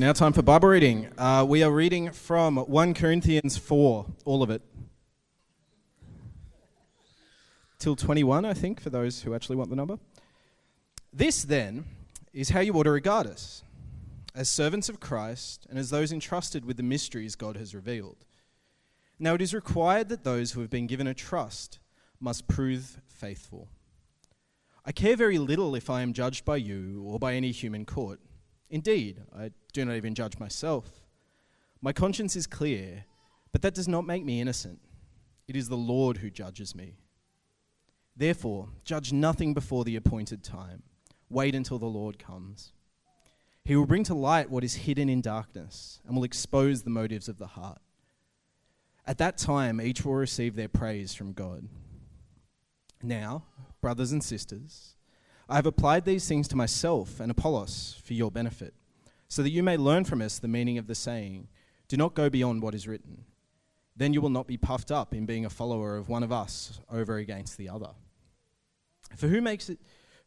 now time for Bible reading. Uh, we are reading from 1 Corinthians 4, all of it. Till 21, I think, for those who actually want the number. This, then, is how you ought to regard us as servants of Christ and as those entrusted with the mysteries God has revealed. Now, it is required that those who have been given a trust must prove faithful. I care very little if I am judged by you or by any human court. Indeed, I do not even judge myself. My conscience is clear, but that does not make me innocent. It is the Lord who judges me. Therefore, judge nothing before the appointed time. Wait until the Lord comes. He will bring to light what is hidden in darkness and will expose the motives of the heart. At that time, each will receive their praise from God. Now, brothers and sisters, I have applied these things to myself and Apollos for your benefit, so that you may learn from us the meaning of the saying, Do not go beyond what is written. Then you will not be puffed up in being a follower of one of us over against the other. For who makes, it,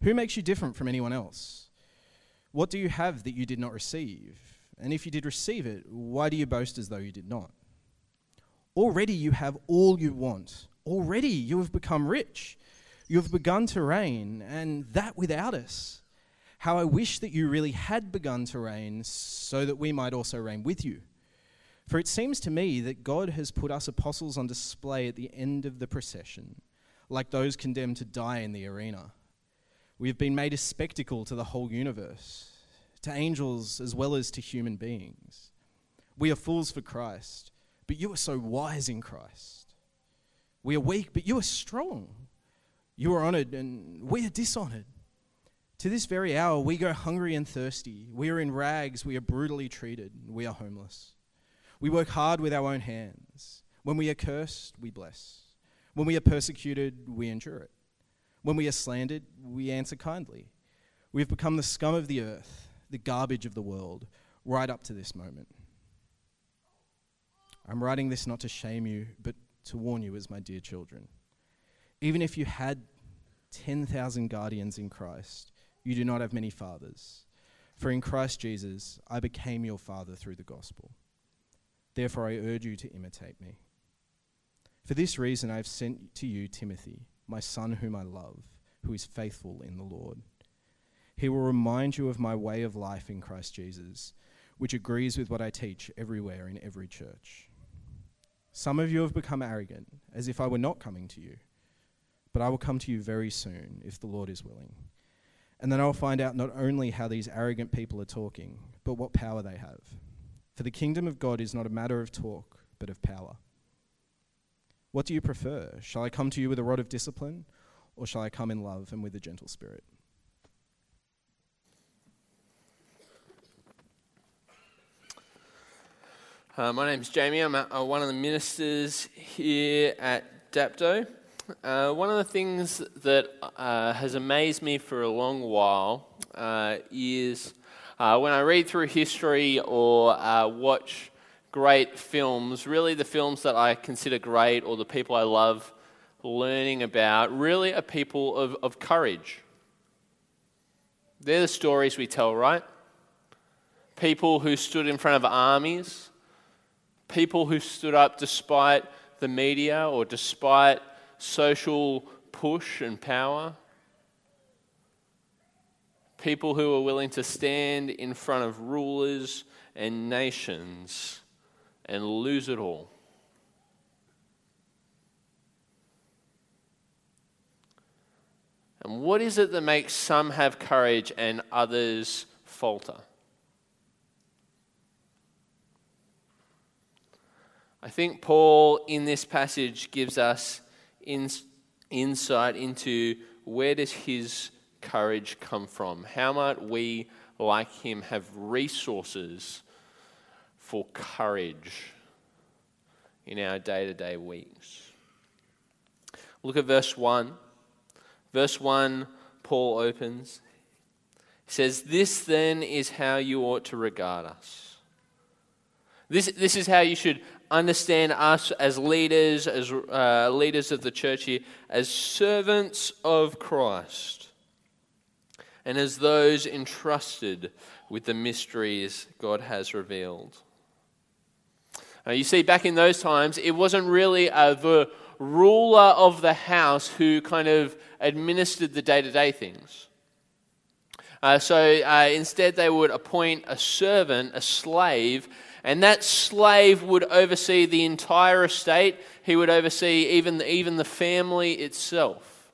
who makes you different from anyone else? What do you have that you did not receive? And if you did receive it, why do you boast as though you did not? Already you have all you want. Already you have become rich. You have begun to reign, and that without us. How I wish that you really had begun to reign, so that we might also reign with you. For it seems to me that God has put us apostles on display at the end of the procession, like those condemned to die in the arena. We have been made a spectacle to the whole universe, to angels as well as to human beings. We are fools for Christ, but you are so wise in Christ. We are weak, but you are strong. You are honored, and we are dishonored. To this very hour, we go hungry and thirsty. We are in rags. We are brutally treated. We are homeless. We work hard with our own hands. When we are cursed, we bless. When we are persecuted, we endure it. When we are slandered, we answer kindly. We have become the scum of the earth, the garbage of the world, right up to this moment. I'm writing this not to shame you, but to warn you as my dear children. Even if you had 10,000 guardians in Christ, you do not have many fathers. For in Christ Jesus, I became your father through the gospel. Therefore, I urge you to imitate me. For this reason, I have sent to you Timothy, my son, whom I love, who is faithful in the Lord. He will remind you of my way of life in Christ Jesus, which agrees with what I teach everywhere in every church. Some of you have become arrogant, as if I were not coming to you. But I will come to you very soon, if the Lord is willing. And then I will find out not only how these arrogant people are talking, but what power they have. For the kingdom of God is not a matter of talk, but of power. What do you prefer? Shall I come to you with a rod of discipline, or shall I come in love and with a gentle spirit? Uh, my name is Jamie. I'm a, one of the ministers here at Dapto. Uh, one of the things that uh, has amazed me for a long while uh, is uh, when I read through history or uh, watch great films, really the films that I consider great or the people I love learning about really are people of, of courage. They're the stories we tell, right? People who stood in front of armies, people who stood up despite the media or despite social push and power. People who are willing to stand in front of rulers and nations and lose it all. And what is it that makes some have courage and others falter? I think Paul in this passage gives us in, insight into where does his courage come from? How might we, like him, have resources for courage in our day to day weeks? Look at verse 1. Verse 1, Paul opens. He says, This then is how you ought to regard us. This, this is how you should understand us as leaders, as uh, leaders of the church here, as servants of Christ and as those entrusted with the mysteries God has revealed. Uh, you see, back in those times, it wasn't really uh, the ruler of the house who kind of administered the day to day things. Uh, so uh, instead, they would appoint a servant, a slave, and that slave would oversee the entire estate. He would oversee even the, even the family itself.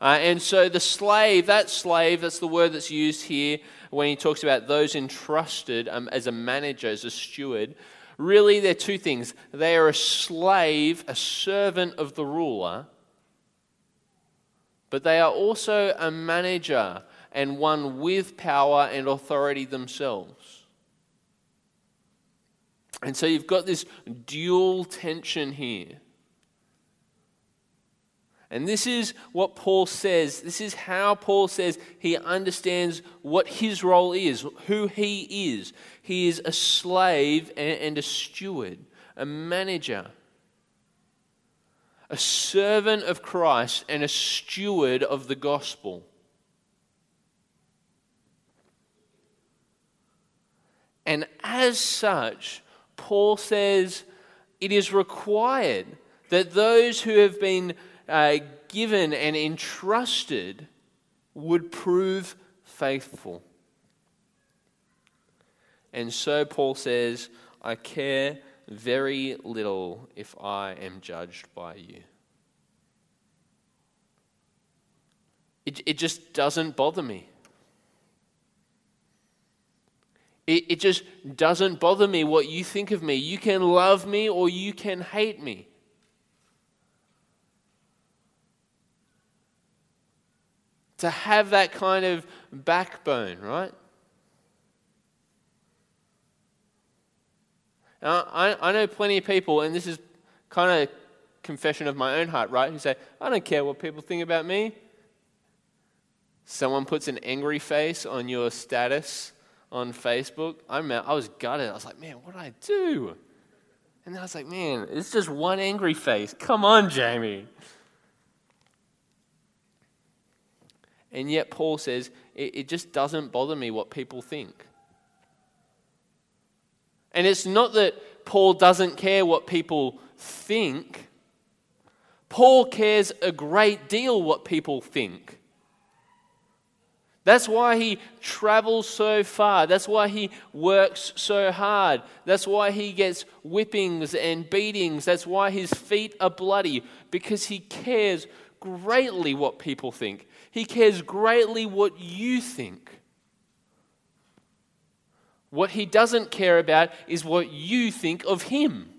Uh, and so the slave, that slave, that's the word that's used here when he talks about those entrusted um, as a manager, as a steward. Really, they're two things. They are a slave, a servant of the ruler, but they are also a manager and one with power and authority themselves. And so you've got this dual tension here. And this is what Paul says. This is how Paul says he understands what his role is, who he is. He is a slave and a steward, a manager, a servant of Christ, and a steward of the gospel. And as such, Paul says it is required that those who have been uh, given and entrusted would prove faithful. And so Paul says, I care very little if I am judged by you. It, it just doesn't bother me. It, it just doesn't bother me what you think of me. You can love me or you can hate me. To have that kind of backbone, right? Now, I, I know plenty of people, and this is kind of confession of my own heart, right? Who say, I don't care what people think about me. Someone puts an angry face on your status on Facebook, I remember I was gutted. I was like, man, what did I do? And I was like, man, it's just one angry face. Come on, Jamie. And yet, Paul says, it, it just doesn't bother me what people think. And it's not that Paul doesn't care what people think, Paul cares a great deal what people think. That's why he travels so far. That's why he works so hard. That's why he gets whippings and beatings. That's why his feet are bloody, because he cares greatly what people think. He cares greatly what you think. What he doesn't care about is what you think of him.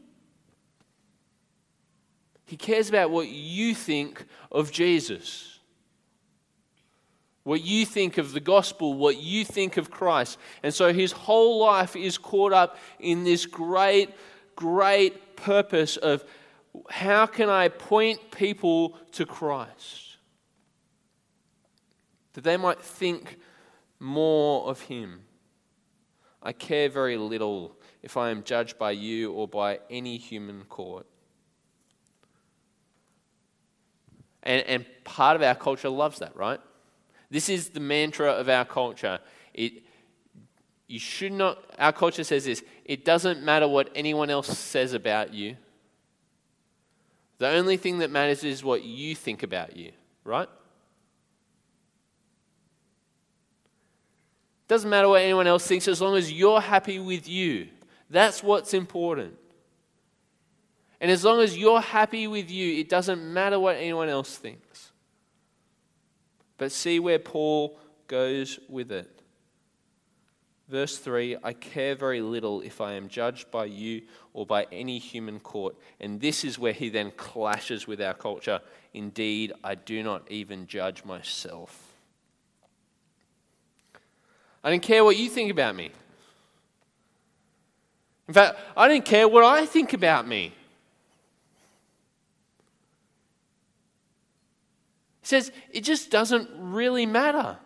He cares about what you think of Jesus what you think of the gospel, what you think of Christ. And so his whole life is caught up in this great, great purpose of how can I point people to Christ? That they might think more of him. I care very little if I am judged by you or by any human court. And, and part of our culture loves that, right? This is the mantra of our culture. It, you should not, our culture says this it doesn't matter what anyone else says about you. The only thing that matters is what you think about you, right? Doesn't matter what anyone else thinks as long as you're happy with you. That's what's important. And as long as you're happy with you, it doesn't matter what anyone else thinks. But see where Paul goes with it. Verse 3 I care very little if I am judged by you or by any human court. And this is where he then clashes with our culture. Indeed, I do not even judge myself. I don't care what you think about me. In fact, I don't care what I think about me. Says it just doesn't really matter.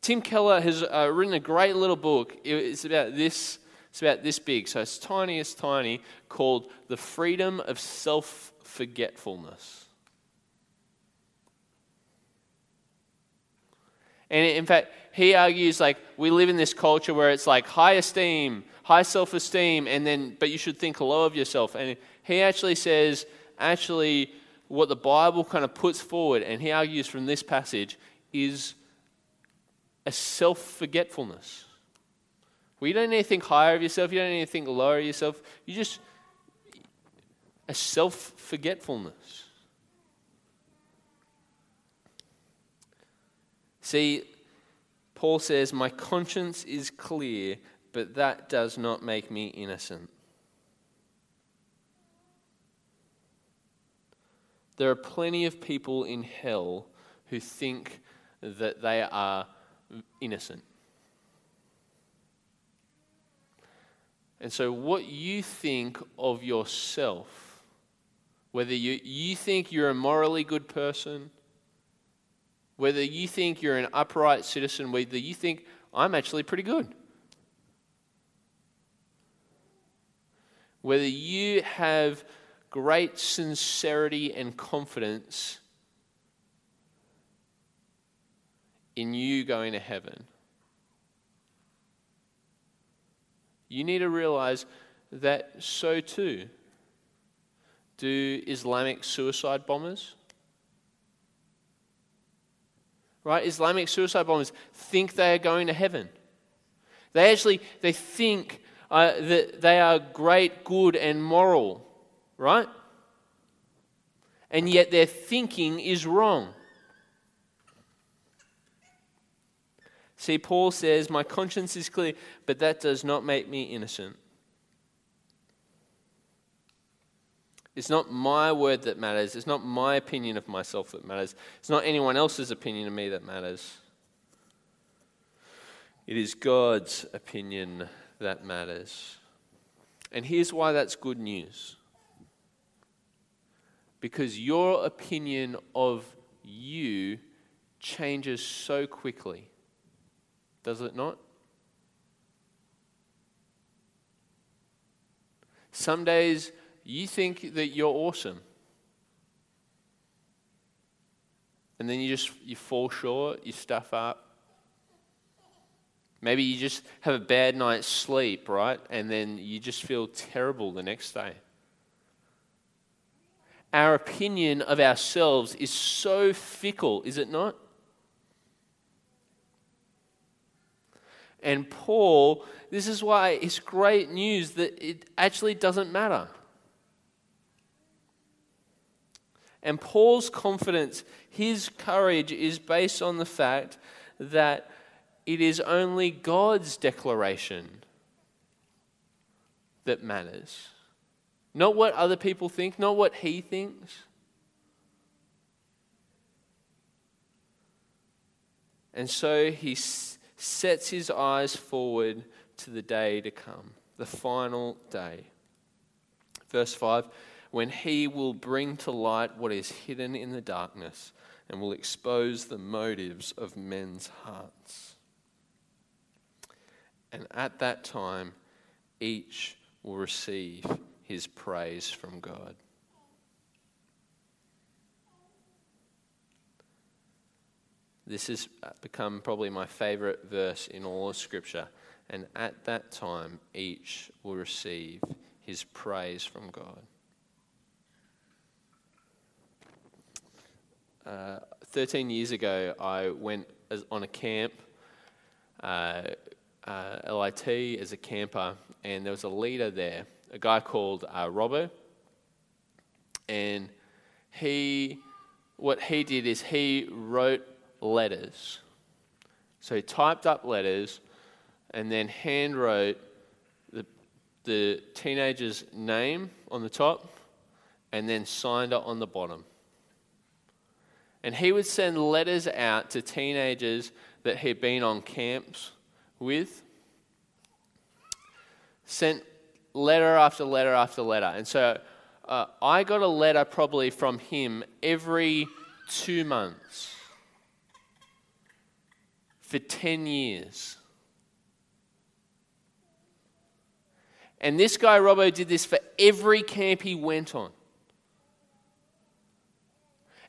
Tim Keller has uh, written a great little book. It's about this. It's about this big, so it's tiny as tiny, called "The Freedom of Self Forgetfulness." And in fact, he argues like we live in this culture where it's like high esteem, high self esteem, and then, but you should think low of yourself. And he actually says, actually, what the Bible kind of puts forward, and he argues from this passage, is a self forgetfulness. You don't need to think higher of yourself, you don't need to think lower of yourself. You just, a self forgetfulness. See, Paul says, My conscience is clear, but that does not make me innocent. There are plenty of people in hell who think that they are innocent. And so, what you think of yourself, whether you, you think you're a morally good person, whether you think you're an upright citizen, whether you think I'm actually pretty good, whether you have great sincerity and confidence in you going to heaven. You need to realize that so too do Islamic suicide bombers. Right? Islamic suicide bombers think they are going to heaven. They actually they think uh, that they are great, good, and moral right? And yet their thinking is wrong. See, Paul says, My conscience is clear, but that does not make me innocent. It's not my word that matters. It's not my opinion of myself that matters. It's not anyone else's opinion of me that matters. It is God's opinion that matters. And here's why that's good news because your opinion of you changes so quickly. Does it not? Some days you think that you're awesome. And then you just you fall short, you stuff up. Maybe you just have a bad night's sleep, right? And then you just feel terrible the next day our opinion of ourselves is so fickle, is it not? And Paul, this is why it's great news that it actually doesn't matter. And Paul's confidence, his courage, is based on the fact that it is only God's declaration that matters. Not what other people think, not what he thinks. And so he sets his eyes forward to the day to come, the final day. Verse 5 when he will bring to light what is hidden in the darkness and will expose the motives of men's hearts. And at that time, each will receive his praise from God. This has become probably my favorite verse in all of Scripture. And at that time, each will receive his praise from God. Uh, 13 years ago, I went as, on a camp, uh, uh, LIT, as a camper, and there was a leader there a guy called uh, Robbo, and he, what he did is he wrote letters. So he typed up letters, and then hand wrote the the teenager's name on the top, and then signed it on the bottom. And he would send letters out to teenagers that he'd been on camps with. Sent letter after letter after letter. And so uh, I got a letter probably from him every two months for 10 years. And this guy, Robbo, did this for every camp he went on.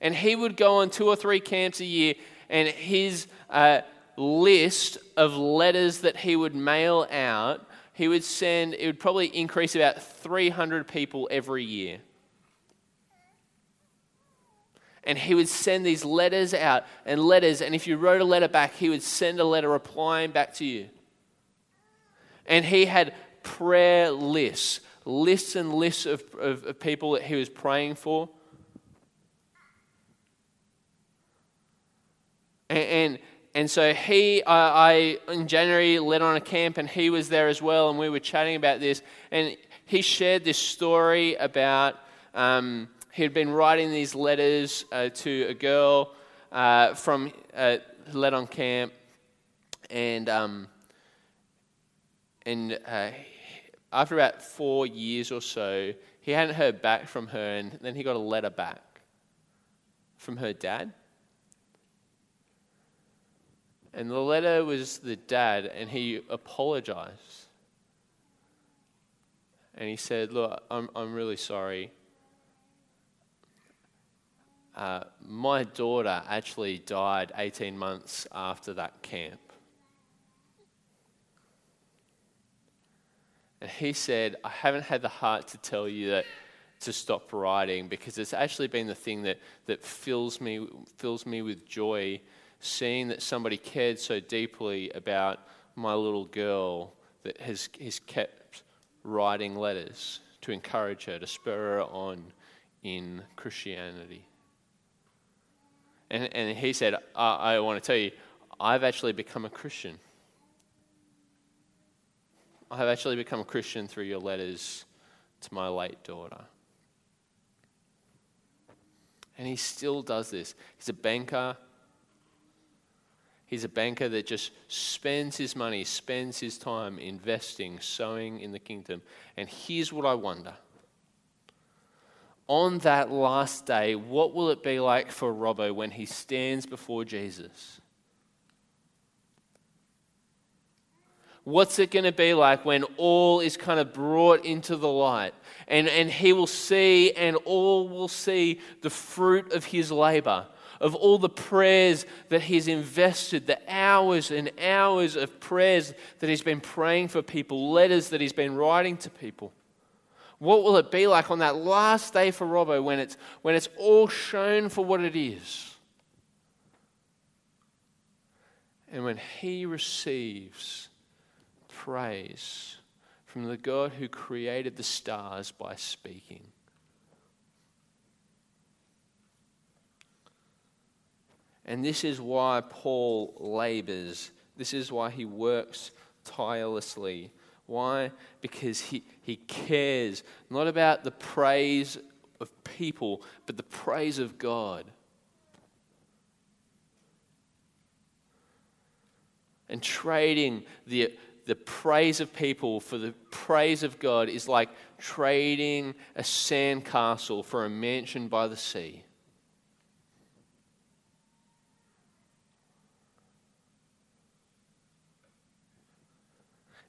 And he would go on two or three camps a year, and his uh, list of letters that he would mail out, he would send, it would probably increase about 300 people every year. And he would send these letters out and letters, and if you wrote a letter back, he would send a letter replying back to you. And he had prayer lists, lists and lists of, of, of people that he was praying for. And, and, and so he, I, I, in January, led on a camp, and he was there as well, and we were chatting about this. And he shared this story about um, he had been writing these letters uh, to a girl uh, from uh, led on camp, and um, and uh, after about four years or so, he hadn't heard back from her, and then he got a letter back from her dad. And the letter was the dad, and he apologized. And he said, Look, I'm, I'm really sorry. Uh, my daughter actually died 18 months after that camp. And he said, I haven't had the heart to tell you that to stop writing because it's actually been the thing that, that fills, me, fills me with joy seeing that somebody cared so deeply about my little girl that has, has kept writing letters to encourage her, to spur her on in Christianity. And, and he said, I, I want to tell you, I've actually become a Christian. I have actually become a Christian through your letters to my late daughter. And he still does this. He's a banker. He's a banker that just spends his money, spends his time investing, sowing in the kingdom. And here's what I wonder on that last day, what will it be like for Robbo when he stands before Jesus? What's it going to be like when all is kind of brought into the light? And, and he will see, and all will see the fruit of his labor, of all the prayers that he's invested, the hours and hours of prayers that he's been praying for people, letters that he's been writing to people. What will it be like on that last day for Robbo when it's, when it's all shown for what it is? And when he receives praise from the God who created the stars by speaking. And this is why Paul labors. This is why he works tirelessly. Why? Because he, he cares not about the praise of people, but the praise of God. And trading the, the praise of people for the praise of God is like trading a sandcastle for a mansion by the sea.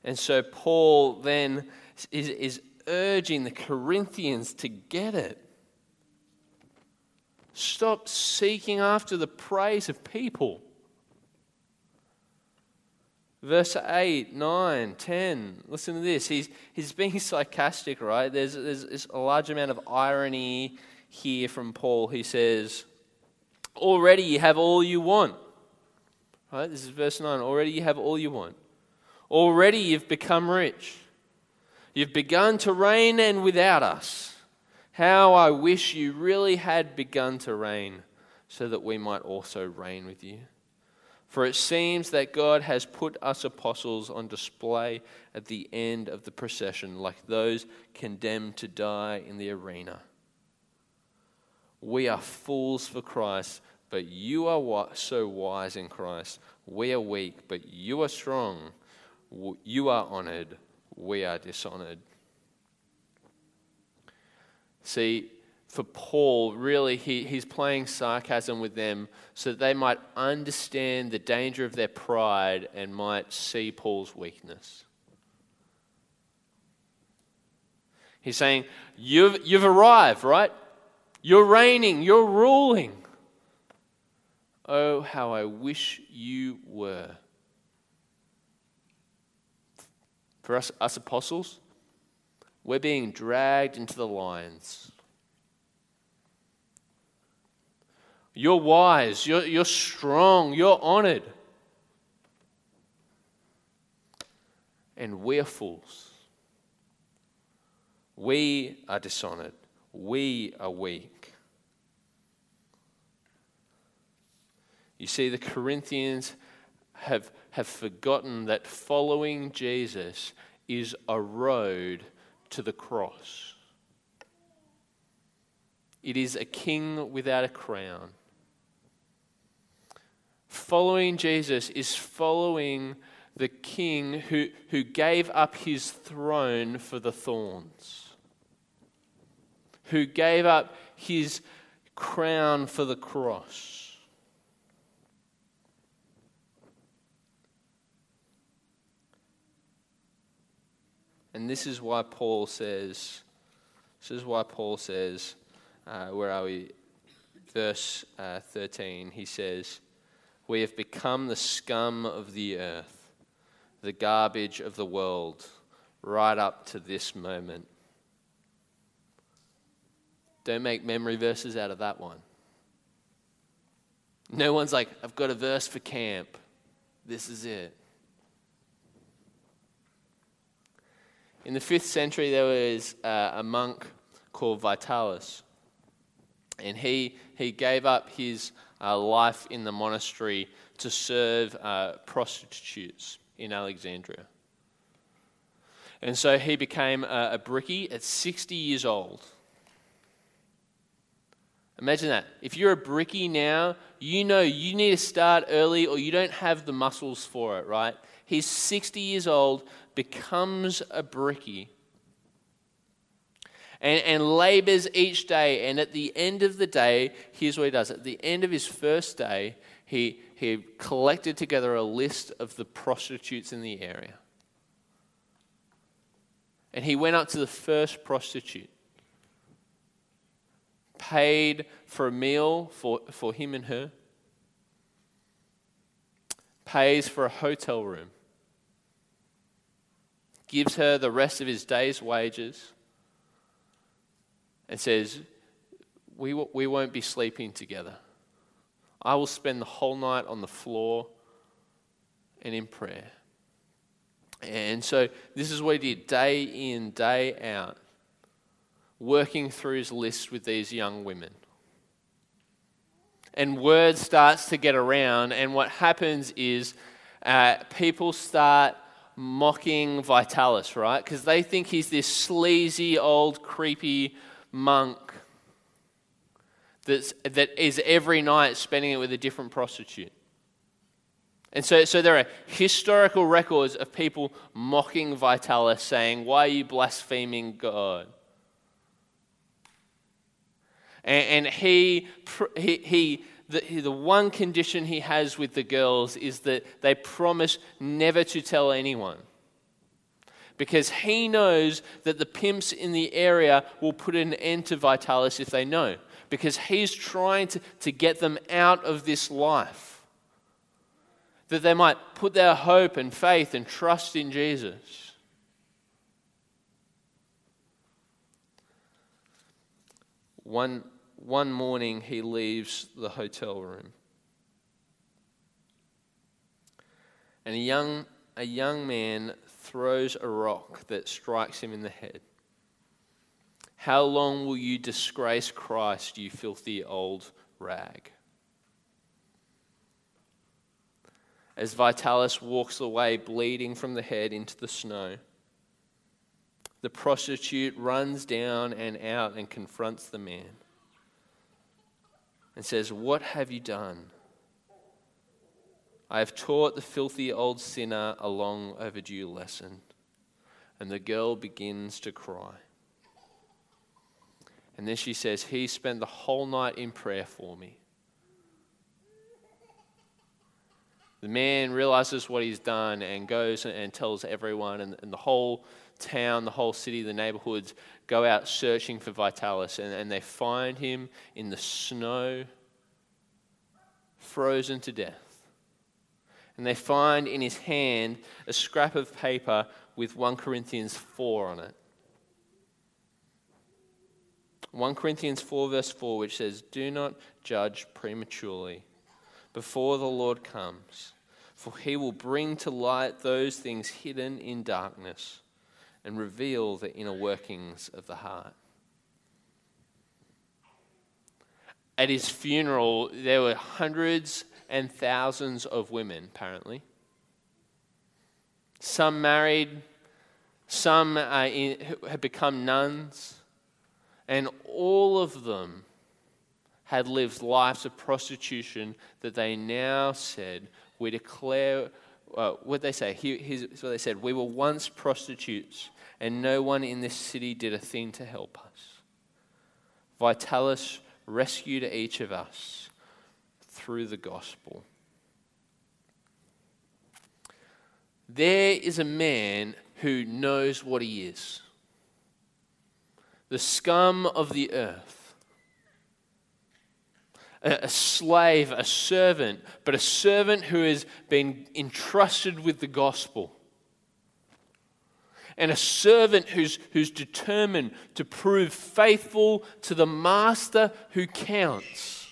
And so Paul then is, is urging the Corinthians to get it. Stop seeking after the praise of people. Verse 8, 9, 10. Listen to this. He's, he's being sarcastic, right? There's, there's, a large amount of irony here from Paul. He says, Already you have all you want. Right? This is verse 9. Already you have all you want. Already you've become rich. You've begun to reign and without us. How I wish you really had begun to reign so that we might also reign with you. For it seems that God has put us apostles on display at the end of the procession, like those condemned to die in the arena. We are fools for Christ, but you are so wise in Christ. We are weak, but you are strong. You are honored, we are dishonored. See, for Paul, really, he, he's playing sarcasm with them so that they might understand the danger of their pride and might see Paul's weakness. He's saying, You've, you've arrived, right? You're reigning, you're ruling. Oh, how I wish you were. For us, us apostles, we're being dragged into the lions. You're wise, you're, you're strong, you're honored. And we're fools. We are dishonored. We are weak. You see, the Corinthians have, have forgotten that following Jesus is a road to the cross. It is a king without a crown. Following Jesus is following the king who, who gave up his throne for the thorns, who gave up his crown for the cross. And this is why Paul says, this is why Paul says, uh, where are we? Verse uh, 13, he says, We have become the scum of the earth, the garbage of the world, right up to this moment. Don't make memory verses out of that one. No one's like, I've got a verse for camp. This is it. In the fifth century, there was uh, a monk called Vitalis, and he, he gave up his uh, life in the monastery to serve uh, prostitutes in Alexandria. And so he became a, a brickie at 60 years old. Imagine that. If you're a brickie now, you know you need to start early or you don't have the muscles for it, right? He's 60 years old, becomes a bricky and, and labors each day. And at the end of the day, here's what he does. At the end of his first day, he, he collected together a list of the prostitutes in the area. And he went up to the first prostitute, paid for a meal for, for him and her, pays for a hotel room, gives her the rest of his day's wages, and says, we, we won't be sleeping together. I will spend the whole night on the floor and in prayer. And so this is what he did day in, day out, working through his list with these young women. And word starts to get around, and what happens is uh, people start mocking Vitalis, right? Because they think he's this sleazy, old, creepy monk that's, that is every night spending it with a different prostitute. And so, so there are historical records of people mocking Vitalis, saying, Why are you blaspheming God? And, and he, he, he the, the one condition he has with the girls is that they promise never to tell anyone. Because he knows that the pimps in the area will put an end to Vitalis if they know. Because he's trying to, to get them out of this life. That they might put their hope and faith and trust in Jesus. One one morning he leaves the hotel room. And a young, a young man throws a rock that strikes him in the head. How long will you disgrace Christ, you filthy old rag? As Vitalis walks away, bleeding from the head into the snow, the prostitute runs down and out and confronts the man and says, What have you done? I have taught the filthy old sinner a long overdue lesson. And the girl begins to cry. And then she says, He spent the whole night in prayer for me. The man realizes what he's done and goes and tells everyone, and, and the whole town, the whole city, the neighborhoods go out searching for Vitalis, and, and they find him in the snow, frozen to death. And they find in his hand a scrap of paper with 1 Corinthians 4 on it. 1 Corinthians 4, verse 4, which says, Do not judge prematurely before the Lord comes, for he will bring to light those things hidden in darkness and reveal the inner workings of the heart. At his funeral, there were hundreds and thousands of women, apparently. Some married, some in, had become nuns, and all of them had lived lives of prostitution that they now said, We declare, uh, what they say? Here, here's what they said We were once prostitutes, and no one in this city did a thing to help us. Vitalis rescued each of us through the gospel. There is a man who knows what he is the scum of the earth, a, slave, a servant, but a servant who has been entrusted with the gospel. And a servant who's, who's determined to prove faithful to the master who counts.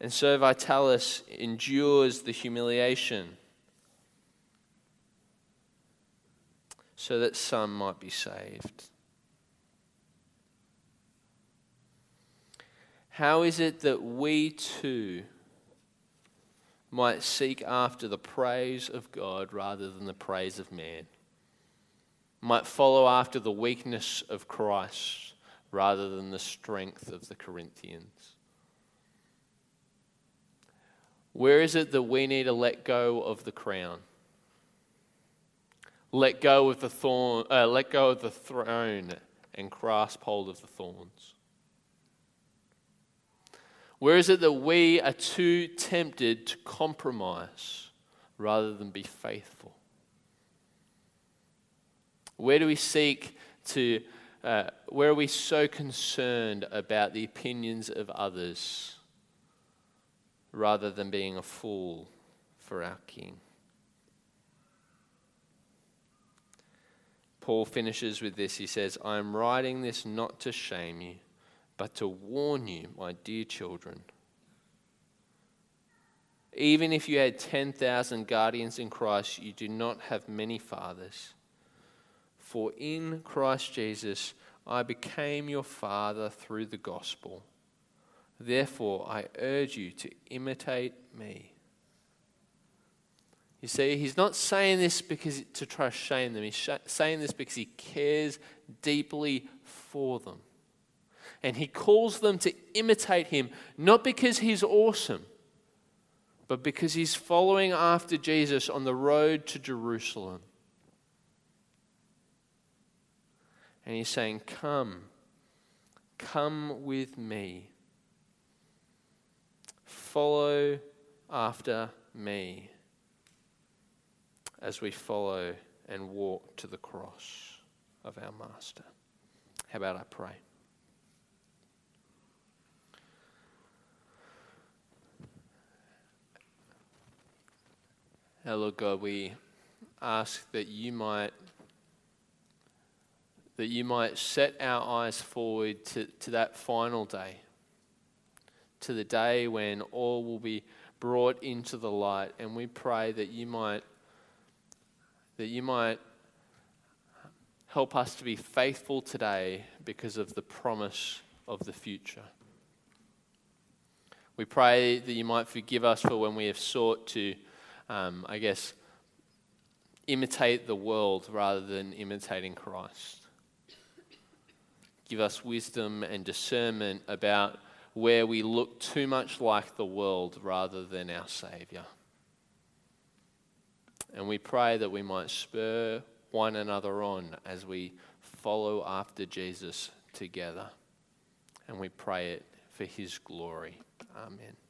And so Vitalis endures the humiliation so that some might be saved. How is it that we too might seek after the praise of God rather than the praise of man? Might follow after the weakness of Christ rather than the strength of the Corinthians? Where is it that we need to let go of the crown? let go of the thorn, uh, let go of the throne and grasp hold of the thorns? Where is it that we are too tempted to compromise rather than be faithful? Where do we seek to, uh, where are we so concerned about the opinions of others rather than being a fool for our King? Paul finishes with this. He says, I am writing this not to shame you, but to warn you, my dear children. Even if you had 10,000 guardians in Christ, you do not have many fathers. For in Christ Jesus, I became your father through the gospel. Therefore, I urge you to imitate me. You see, he's not saying this because to try to shame them. He's sh- saying this because he cares deeply for them. And he calls them to imitate him, not because he's awesome, but because he's following after Jesus on the road to Jerusalem. And he's saying, Come, come with me. Follow after me as we follow and walk to the cross of our Master. How about I pray? Our Lord God, we ask that you might that you might set our eyes forward to, to that final day, to the day when all will be brought into the light. And we pray that you might that you might help us to be faithful today because of the promise of the future. We pray that you might forgive us for when we have sought to, um, I guess, imitate the world rather than imitating Christ. Give us wisdom and discernment about where we look too much like the world rather than our Saviour. And we pray that we might spur one another on as we follow after Jesus together. And we pray it for his glory. Amen.